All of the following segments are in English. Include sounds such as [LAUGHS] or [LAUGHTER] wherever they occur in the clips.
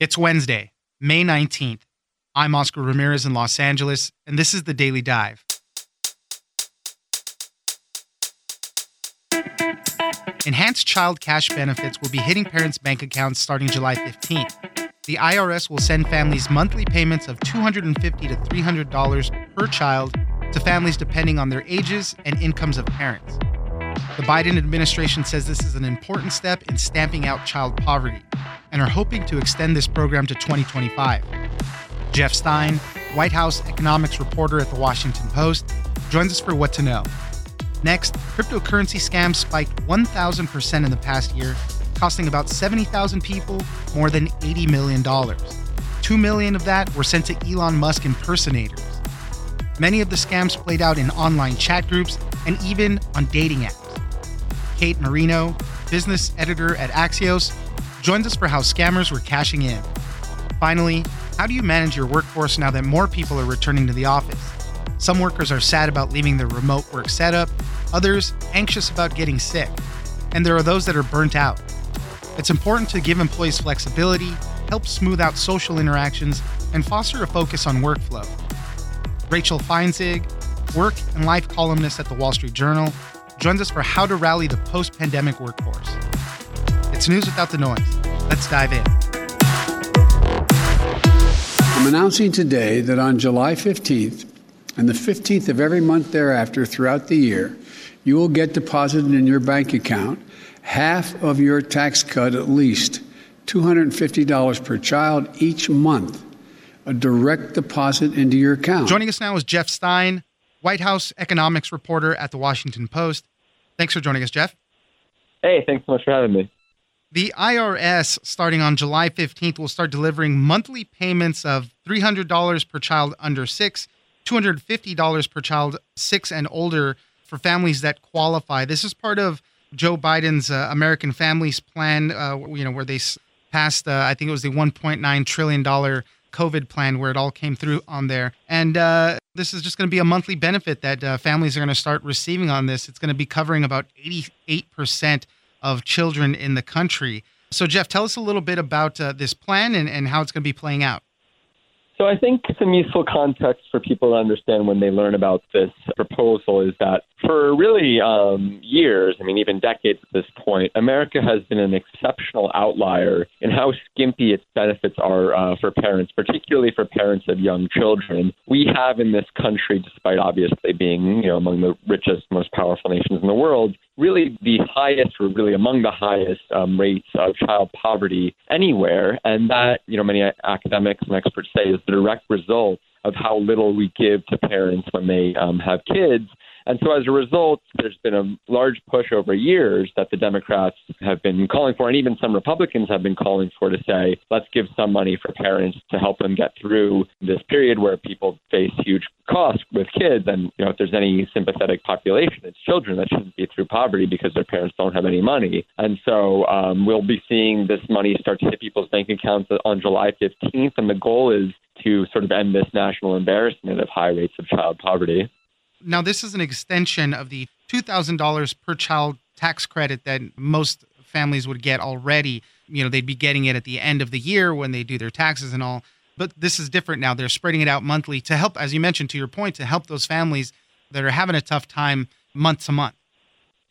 It's Wednesday, May 19th. I'm Oscar Ramirez in Los Angeles, and this is the Daily Dive. Enhanced child cash benefits will be hitting parents' bank accounts starting July 15th. The IRS will send families monthly payments of 250 to $300 per child to families depending on their ages and incomes of parents. The Biden administration says this is an important step in stamping out child poverty and are hoping to extend this program to 2025. Jeff Stein, White House economics reporter at the Washington Post, joins us for What to Know. Next, cryptocurrency scams spiked 1,000% in the past year, costing about 70,000 people more than $80 million. Two million of that were sent to Elon Musk impersonators. Many of the scams played out in online chat groups and even on dating apps. Kate Marino, business editor at Axios, joins us for how scammers were cashing in. Finally, how do you manage your workforce now that more people are returning to the office? Some workers are sad about leaving their remote work setup, others anxious about getting sick, and there are those that are burnt out. It's important to give employees flexibility, help smooth out social interactions, and foster a focus on workflow. Rachel Feintzeig, work and life columnist at the Wall Street Journal, joins us for how to rally the post pandemic workforce. It's news without the noise. Let's dive in. I'm announcing today that on July 15th and the 15th of every month thereafter throughout the year, you will get deposited in your bank account half of your tax cut at least $250 per child each month, a direct deposit into your account. Joining us now is Jeff Stein, White House economics reporter at the Washington Post. Thanks for joining us, Jeff. Hey, thanks so much for having me. The IRS, starting on July 15th, will start delivering monthly payments of $300 per child under six, $250 per child six and older for families that qualify. This is part of Joe Biden's uh, American Families Plan, uh, you know, where they passed, uh, I think it was the $1.9 trillion COVID plan where it all came through on there. And uh, this is just going to be a monthly benefit that uh, families are going to start receiving on this. It's going to be covering about 88% of children in the country. So, Jeff, tell us a little bit about uh, this plan and, and how it's going to be playing out. So I think some useful context for people to understand when they learn about this proposal is that for really um, years, I mean, even decades at this point, America has been an exceptional outlier in how skimpy its benefits are uh, for parents, particularly for parents of young children. We have in this country, despite obviously being, you know, among the richest, most powerful nations in the world, really the highest, or really among the highest um, rates of child poverty anywhere. And that, you know, many academics and experts say is the direct result of how little we give to parents when they um, have kids. And so as a result, there's been a large push over years that the Democrats have been calling for, and even some Republicans have been calling for to say, let's give some money for parents to help them get through this period where people face huge costs with kids. And, you know, if there's any sympathetic population, it's children that shouldn't be through poverty because their parents don't have any money. And so um, we'll be seeing this money start to hit people's bank accounts on July 15th. And the goal is to sort of end this national embarrassment of high rates of child poverty. Now, this is an extension of the $2,000 per child tax credit that most families would get already. You know, they'd be getting it at the end of the year when they do their taxes and all. But this is different now. They're spreading it out monthly to help, as you mentioned, to your point, to help those families that are having a tough time month to month.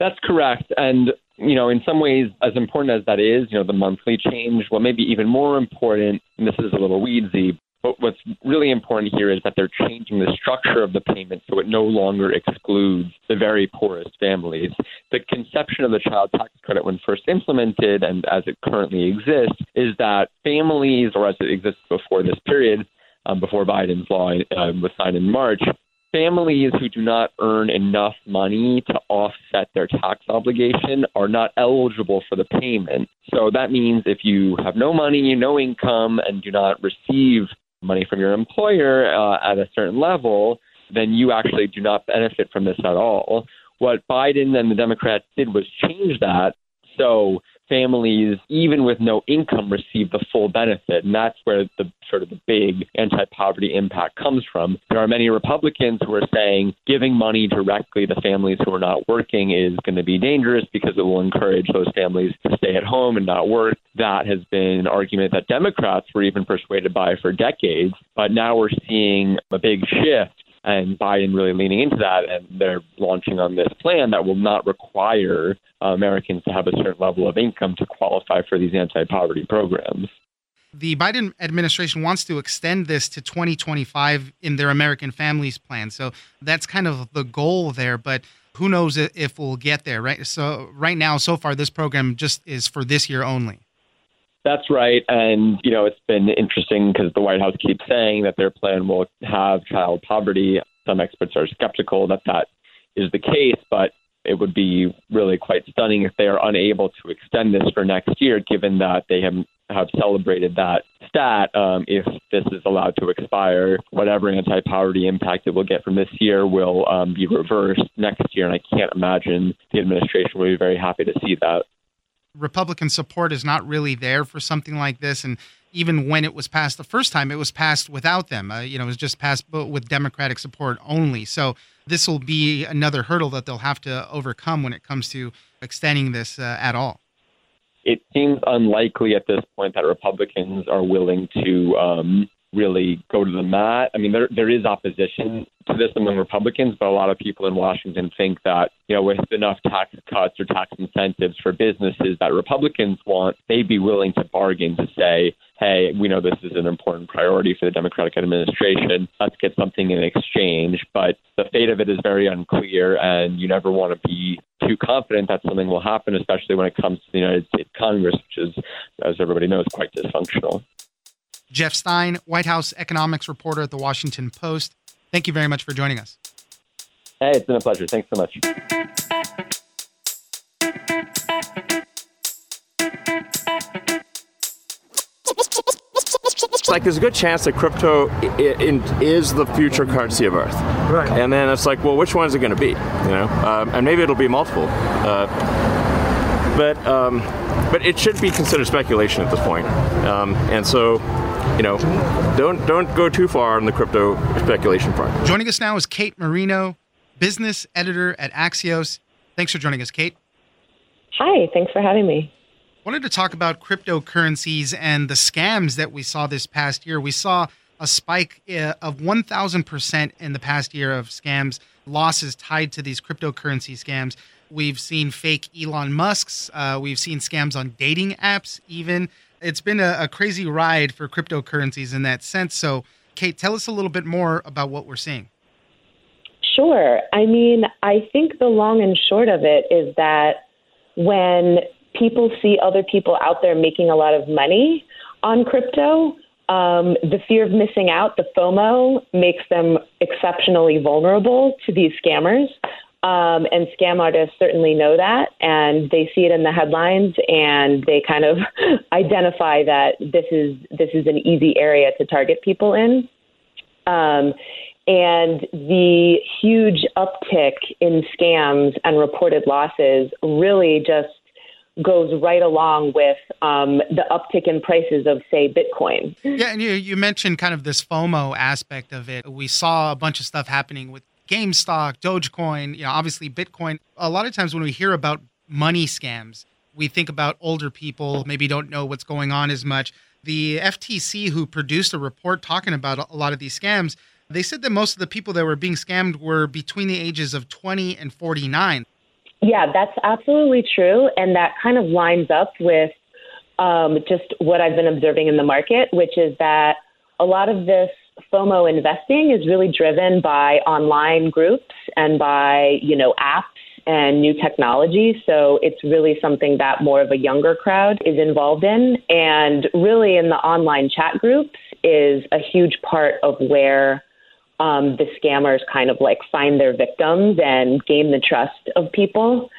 That's correct. And, you know, in some ways, as important as that is, you know, the monthly change, what may be even more important, and this is a little weedsy, but what's really important here is that they're changing the structure of the payment so it no longer excludes the very poorest families. The conception of the child tax credit when first implemented and as it currently exists is that families, or as it exists before this period, um, before Biden's law uh, was signed in March, families who do not earn enough money to offset their tax obligation are not eligible for the payment. So that means if you have no money, no income, and do not receive money from your employer uh, at a certain level, then you actually do not benefit from this at all. What Biden and the Democrats did was change that. So families, even with no income, receive the full benefit. And that's where the sort of the big anti poverty impact comes from. There are many Republicans who are saying giving money directly to families who are not working is going to be dangerous because it will encourage those families to stay at home and not work. That has been an argument that Democrats were even persuaded by for decades. But now we're seeing a big shift and Biden really leaning into that, and they're launching on this plan that will not require uh, Americans to have a certain level of income to qualify for these anti-poverty programs. The Biden administration wants to extend this to 2025 in their American Families Plan, so that's kind of the goal there. But who knows if we'll get there, right? So right now, so far, this program just is for this year only. That's right. And, you know, it's been interesting because the White House keeps saying that their plan will have child poverty. Some experts are skeptical that that is the case, but it would be really quite stunning if they are unable to extend this for next year, given that they have have celebrated that stat. Um, if this is allowed to expire, whatever anti-poverty impact it will get from this year will um, be reversed next year, and I can't imagine the administration will be very happy to see that. Republican support is not really there for something like this. And even when it was passed the first time, it was passed without them. Uh, you know, it was just passed with Democratic support only. So this will be another hurdle that they'll have to overcome when it comes to extending this uh, at all. It seems unlikely at this point that Republicans are willing to um, really go to the mat. I mean, there there is opposition to this among Republicans, but a lot of people in Washington think that you know with enough tax cuts or tax incentives for businesses that Republicans want, they'd be willing to bargain to say, hey, we know this is an important priority for the Democratic administration. Let's get something in exchange. But the fate of it is very unclear, and you never want to be too confident that something will happen, especially when it comes to the United States Congress, which is, as everybody knows, quite dysfunctional. Jeff Stein, White House economics reporter at the Washington Post. Thank you very much for joining us. Hey, it's been a pleasure. Thanks so much. like there's a good chance that crypto is the future currency of Earth. Right. And then it's like, well, which one is it going to be? You know, um, and maybe it'll be multiple. Uh, but um, but it should be considered speculation at this point. Um, and so you know, don't don't go too far on the crypto speculation part. Joining us now is Kate Marino, business editor at Axios. Thanks for joining us, Kate. Hi, thanks for having me. Wanted to talk about cryptocurrencies and the scams that we saw this past year. We saw a spike uh, of 1,000% in the past year of scams, losses tied to these cryptocurrency scams. We've seen fake Elon Musk's. Uh, we've seen scams on dating apps, even it's been a, a crazy ride for cryptocurrencies in that sense. So, Kate, tell us a little bit more about what we're seeing. Sure. I mean, I think the long and short of it is that when people see other people out there making a lot of money on crypto, um, the fear of missing out, the FOMO, makes them exceptionally vulnerable to these scammers. Um, and scam artists certainly know that, and they see it in the headlines, and they kind of [LAUGHS] identify that this is this is an easy area to target people in. Um, and the huge uptick in scams and reported losses really just goes right along with um, the uptick in prices of, say, Bitcoin. Yeah, and you, you mentioned kind of this FOMO aspect of it. We saw a bunch of stuff happening with GameStop, Dogecoin, you know, obviously Bitcoin. A lot of times when we hear about money scams, we think about older people, maybe don't know what's going on as much. The FTC, who produced a report talking about a lot of these scams, they said that most of the people that were being scammed were between the ages of 20 and 49. Yeah, that's absolutely true. And that kind of lines up with um, just what I've been observing in the market, which is that a lot of this FOMO investing is really driven by online groups and by, you know, apps and new technology. So it's really something that more of a younger crowd is involved in. And really, in the online chat groups, is a huge part of where um, the scammers kind of like find their victims and gain the trust of people.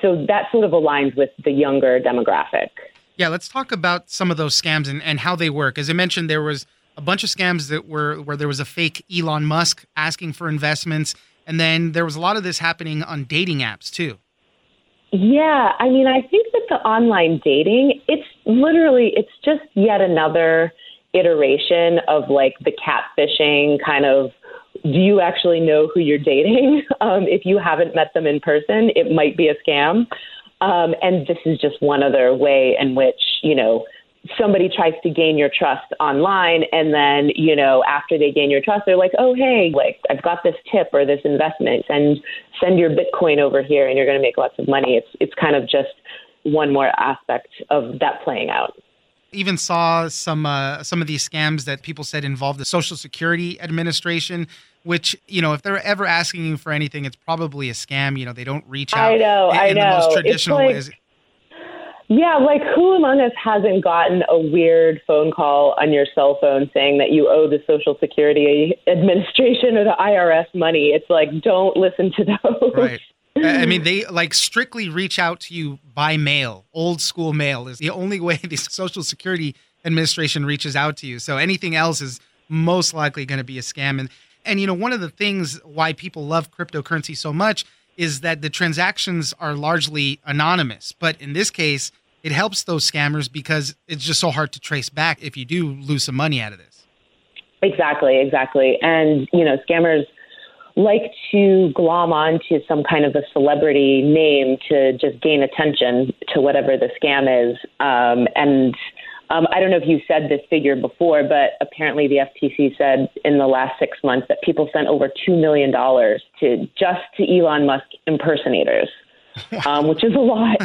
So that sort of aligns with the younger demographic. Yeah, let's talk about some of those scams and, and how they work. As I mentioned, there was a bunch of scams that were where there was a fake Elon Musk asking for investments, and then there was a lot of this happening on dating apps too. Yeah, I mean, I think that the online dating, it's literally, it's just yet another iteration of like the catfishing kind of do you actually know who you're dating? [LAUGHS] Um, if you haven't met them in person, it might be a scam. Um, and this is just one other way in which, you know, somebody tries to gain your trust online and then you know after they gain your trust they're like oh hey like i've got this tip or this investment and send your bitcoin over here and you're going to make lots of money. It's it's kind of just one more aspect of that playing out. Even saw some uh, some of these scams that people said involved the social security administration which you know if they're ever asking you for anything it's probably a scam. You know they don't reach out I know, in, I know. the most It's traditional like- ways Yeah, like who among us hasn't gotten a weird phone call on your cell phone saying that you owe the Social Security Administration or the IRS money? It's like, don't listen to those. Right. I mean, [LAUGHS] they like strictly reach out to you by mail. Old school mail is the only way [LAUGHS] the Social Security Administration reaches out to you. So anything else is most likely going to be a scam. And and you know, one of the things why people love cryptocurrency so much is that the transactions are largely anonymous. But in this case, it helps those scammers because it's just so hard to trace back if you do lose some money out of this. Exactly, exactly. And, you know, scammers like to glom onto some kind of a celebrity name to just gain attention to whatever the scam is. Um, and um, I don't know if you said this figure before, but apparently the FTC said in the last six months that people sent over $2 million to just to Elon Musk impersonators. [LAUGHS] um, which is a lot.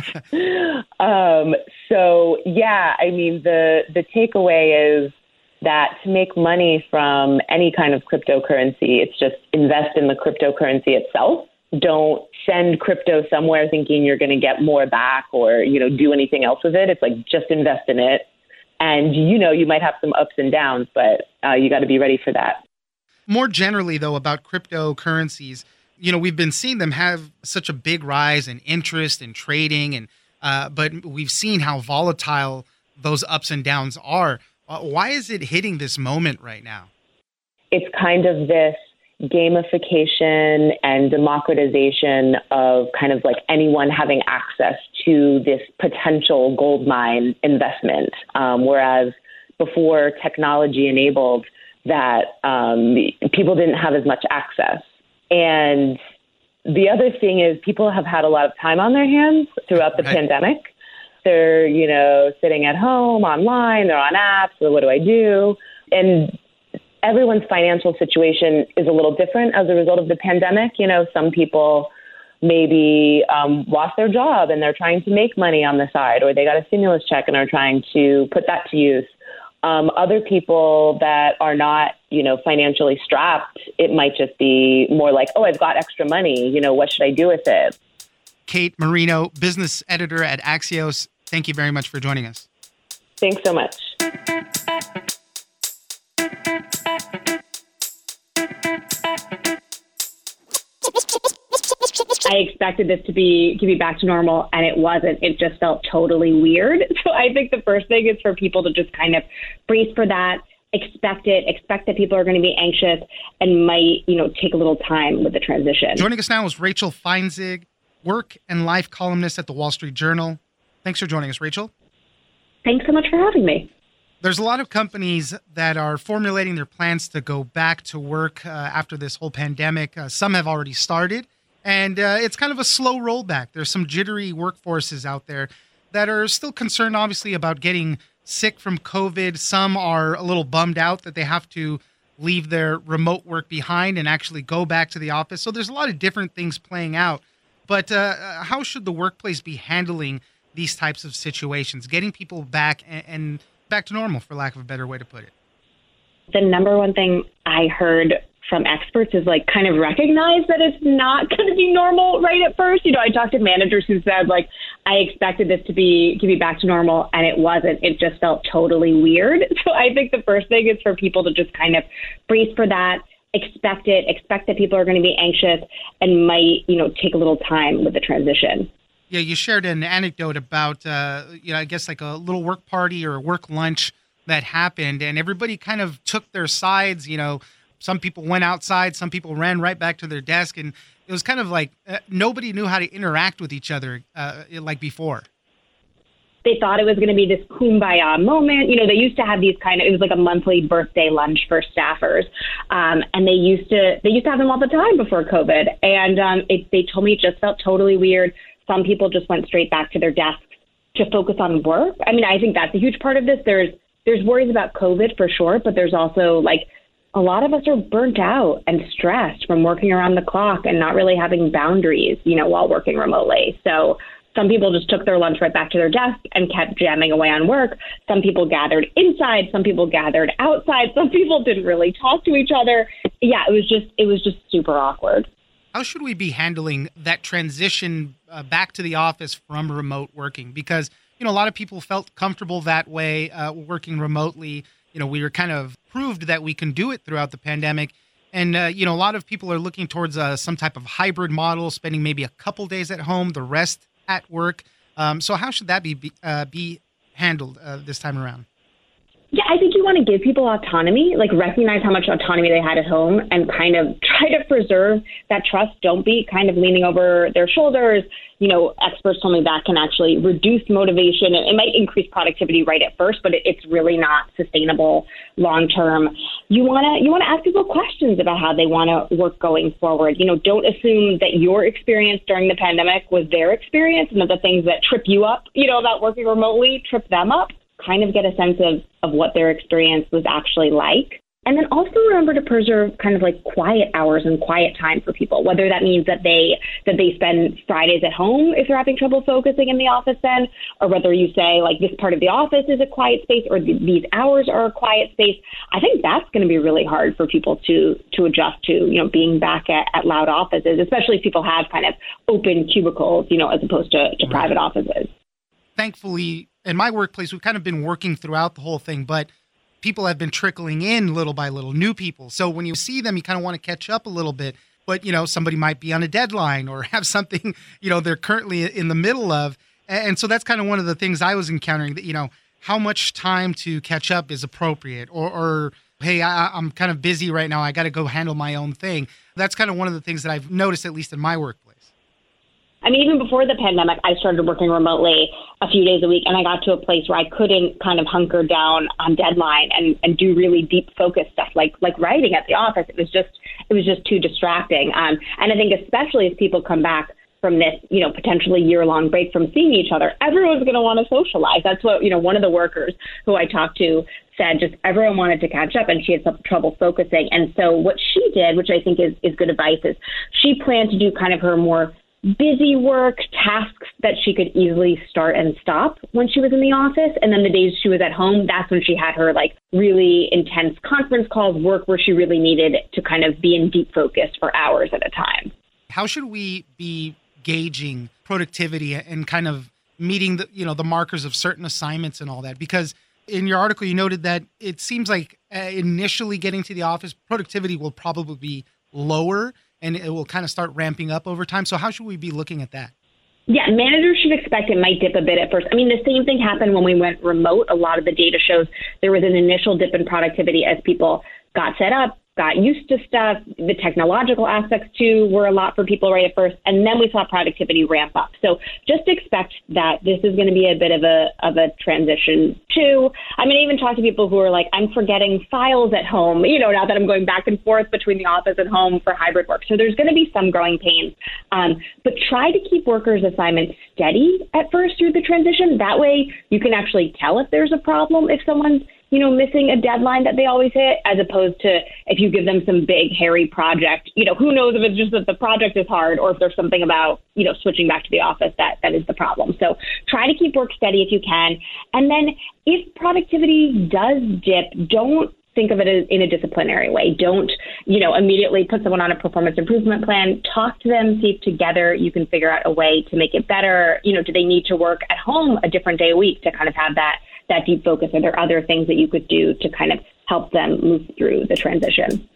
[LAUGHS] um, so yeah, I mean the the takeaway is that to make money from any kind of cryptocurrency, it's just invest in the cryptocurrency itself. Don't send crypto somewhere thinking you're going to get more back or you know do anything else with it. It's like just invest in it, and you know you might have some ups and downs, but uh, you got to be ready for that. more generally though about cryptocurrencies you know we've been seeing them have such a big rise in interest in trading and uh, but we've seen how volatile those ups and downs are uh, why is it hitting this moment right now it's kind of this gamification and democratization of kind of like anyone having access to this potential gold mine investment. Um, whereas before technology enabled that, um, people didn't have as much access. And the other thing is people have had a lot of time on their hands throughout the Right. pandemic. They're, you know, sitting at home online, they're on apps, so what do I do? And everyone's financial situation is a little different as a result of the pandemic. You know, some people maybe um, lost their job and they're trying to make money on the side, or they got a stimulus check and are trying to put that to use. Um, other people that are not, you know, financially strapped, it might just be more like, oh, I've got extra money. You know, what should I do with it? kate marino business editor at axios thank you very much for joining us Thanks so much. I expected this to be to be back to normal, and it wasn't. It just felt totally weird. [LAUGHS] So I think the first thing is for people to just kind of brace for that, expect it, expect that people are going to be anxious, and might you know take a little time with the transition. joining us now is rachel feintzeig work and life columnist at the wall street journal thanks for joining us rachel Thanks so much for having me. there's a lot of companies that are formulating their plans to go back to work uh, after this whole pandemic. Uh, some have already started, and uh, it's kind of a slow rollback. There's some jittery workforces out there that are still concerned, obviously, about getting sick from COVID. Some are a little bummed out that they have to leave their remote work behind and actually go back to the office. So there's a lot of different things playing out. But uh, how should the workplace be handling these types of situations, getting people back and, and back to normal, for lack of a better way to put it? The number one thing I heard from experts is like kind of recognize that it's not [LAUGHS] going to be normal right at first. You know, I talked to managers who said like I expected this to be to be back to normal and it wasn't. It just felt totally weird. [LAUGHS] So I think the first thing is for people to just kind of brace for that, expect it, expect that people are going to be anxious and might, you know, take a little time with the transition. Yeah, you shared an anecdote about, uh, you know, I guess like a little work party or a work lunch that happened, and everybody kind of took their sides. You know, some people went outside, some people ran right back to their desk, and it was kind of like uh, nobody knew how to interact with each other uh, like before. They thought it was going to be this kumbaya moment. You know, they used to have these kind of it was like a monthly birthday lunch for staffers, um, and they used to they used to have them all the time before COVID. And um, it, they told me it just felt totally weird. Some people just went straight back to their desks to focus on work. I mean, I think that's a huge part of this. There's there's worries about COVID for sure, but there's also like a lot of us are burnt out and stressed from working around the clock and not really having boundaries, you know, while working remotely. So some people just took their lunch right back to their desk and kept jamming away on work. Some people gathered inside, some people gathered outside, some people didn't really talk to each other. Yeah, it was just it was just super awkward. How should we be handling that transition uh, back to the office from remote working? Because you know a lot of people felt comfortable that way, uh, working remotely. You know, we were kind of proved that we can do it throughout the pandemic. And uh, you know, a lot of people are looking towards uh, some type of hybrid model, spending maybe a couple days at home, the rest at work. Um, so how should that be be, uh, be handled uh, this time around? Yeah, I think you want to give people autonomy, like recognize how much autonomy they had at home and kind of try to preserve that trust. Don't be kind of leaning over their shoulders. You know, experts told me that can actually reduce motivation. It might increase productivity right at first, but it's really not sustainable long term. You want to you want to ask people questions about how they want to work going forward. You know, don't assume that your experience during the pandemic was their experience and that the things that trip you up, you know, about working remotely trip them up kind of get a sense of, of what their experience was actually like. And then also remember to preserve kind of like quiet hours and quiet time for people, whether that means that they that they spend Fridays at home if they're having trouble focusing in the office then, or whether you say like this part of the office is a quiet space or th- these hours are a quiet space. I think that's going to be really hard for people to to adjust to, you know, being back at, at loud offices, especially if people have kind of open cubicles, you know, as opposed to, to right. private offices. Thankfully, in my workplace, we've kind of been working throughout the whole thing, but people have been trickling in little by little, new people. So when you see them, you kind of want to catch up a little bit. But you know, somebody might be on a deadline or [LAUGHS] have something you know they're currently in the middle of, and so that's kind of one of the things I was encountering. That you know, how much time to catch up is appropriate, or, or hey, I, I'm kind of busy right now. I got to go handle my own thing. That's kind of one of the things that I've noticed, at least in my workplace. I mean, even before the pandemic, I started working remotely a few days a week, and I got to a place where I couldn't kind of hunker down on deadline and, and do really deep focus stuff like like writing at the office. It was just it was just too distracting. Um, and I think especially as people come back from this, you know, potentially year long break from seeing each other, everyone's going to want to socialize. That's what you know. One of the workers who I talked to said just everyone wanted to catch up and she had some trouble focusing. And so what she did, which I think is, is good advice, is she planned to do kind of her more busy work, tasks that she could easily start and stop when she was in the office. And then the days she was at home, that's when she had her like really intense conference calls, work where she really needed to kind of be in deep focus for hours at a time. How should we be gauging productivity and kind of meeting the you know the markers of certain assignments and all that? Because in your article you noted that it seems like uh, initially getting to the office productivity will probably be lower and it will kind of start ramping up over time. So how should we be looking at that? Yeah, managers should expect it might dip a bit at first. I mean, the same thing happened when we went remote. A lot of the data shows there was an initial dip in productivity as people got set up, got used to stuff. The technological aspects too were a lot for people right at first, and then we saw productivity ramp up. So just expect that this is going to be a bit of a of a transition too. I mean, I even talk to people who are like, I'm forgetting files at home. You know, now that I'm going back and forth between the office and home for hybrid work. So there's going to be some growing pains, um, but try to keep workers' assignments steady at first through the transition. That way, you can actually tell if there's a problem if someone's you know, missing a deadline that they always hit, as opposed to if you give them some big, hairy project, you know, who knows if it's just that the project is hard or if there's something about, you know, switching back to the office that, that is the problem. So try to keep work steady if you can. And then if productivity does dip, don't think of it in a disciplinary way. Don't, you know, immediately put someone on a performance improvement plan. Talk to them, see if together you can figure out a way to make it better. You know, do they need to work at home a different day a week to kind of have that that deep focus? Are there other things that you could do to kind of help them move through the transition?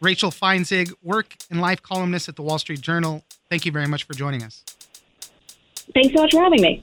Rachel Feintzeig, work and life columnist at the Wall Street Journal. Thank you very much for joining us. Thanks so much for having me.